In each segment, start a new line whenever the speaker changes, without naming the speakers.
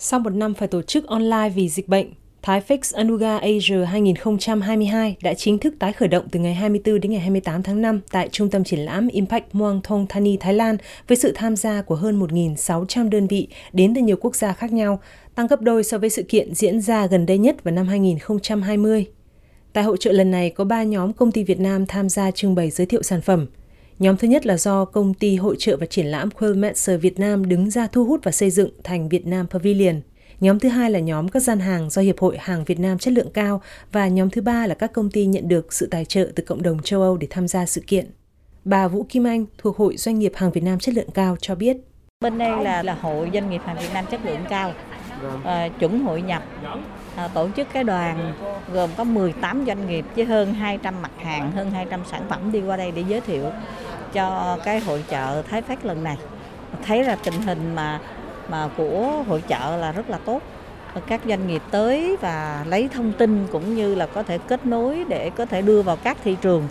Sau một năm phải tổ chức online vì dịch bệnh, Thái Fix Anuga Asia 2022 đã chính thức tái khởi động từ ngày 24 đến ngày 28 tháng 5 tại Trung tâm Triển lãm Impact Muang Thong Thani, Thái Lan với sự tham gia của hơn 1.600 đơn vị đến từ nhiều quốc gia khác nhau, tăng gấp đôi so với sự kiện diễn ra gần đây nhất vào năm 2020. Tại hội trợ lần này có 3 nhóm công ty Việt Nam tham gia trưng bày giới thiệu sản phẩm. Nhóm thứ nhất là do công ty hội trợ và triển lãm Quillmetzer Việt Nam đứng ra thu hút và xây dựng thành Việt Nam Pavilion. Nhóm thứ hai là nhóm các gian hàng do Hiệp hội Hàng Việt Nam chất lượng cao và nhóm thứ ba là các công ty nhận được sự tài trợ từ cộng đồng châu Âu để tham gia sự kiện. Bà Vũ Kim Anh thuộc Hội Doanh nghiệp Hàng Việt Nam chất lượng cao cho biết.
Bên đây là là Hội Doanh nghiệp Hàng Việt Nam chất lượng cao, à, chuẩn hội nhập, à, tổ chức cái đoàn gồm có 18 doanh nghiệp với hơn 200 mặt hàng, hơn 200 sản phẩm đi qua đây để giới thiệu cho cái hội chợ Thái Phát lần này. Thấy là tình hình mà mà của hội chợ là rất là tốt các doanh nghiệp tới và lấy thông tin cũng như là có thể kết nối để có thể đưa vào các thị trường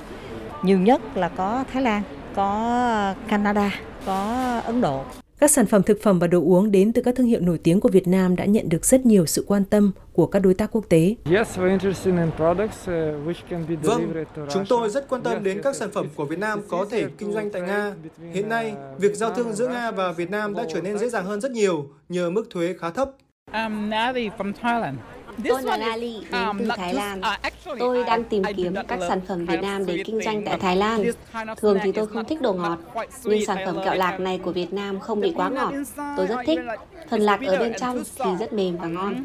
nhiều nhất là có Thái Lan, có Canada, có Ấn Độ.
Các sản phẩm thực phẩm và đồ uống đến từ các thương hiệu nổi tiếng của Việt Nam đã nhận được rất nhiều sự quan tâm của các đối tác quốc tế.
Vâng, chúng tôi rất quan tâm đến các sản phẩm của Việt Nam có thể kinh doanh tại Nga. Hiện nay, việc giao thương giữa Nga và Việt Nam đã trở nên dễ dàng hơn rất nhiều nhờ mức thuế khá thấp.
Um,
Tôi là Lali đến từ Thái Lan. Tôi đang tìm kiếm các sản phẩm Việt Nam để kinh doanh tại Thái Lan. Thường thì tôi không thích đồ ngọt, nhưng sản phẩm kẹo lạc này của Việt Nam không bị quá ngọt. Tôi rất thích. Phần lạc ở bên trong thì rất mềm và ngon.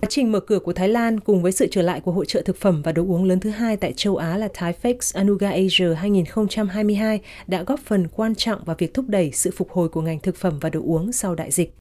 Quá trình mở cửa của Thái Lan cùng với sự trở lại của hội trợ thực phẩm và đồ uống lớn thứ hai tại châu Á là Thái Fix Anuga Asia 2022 đã góp phần quan trọng vào việc thúc đẩy sự phục hồi của ngành thực phẩm và đồ uống sau đại dịch.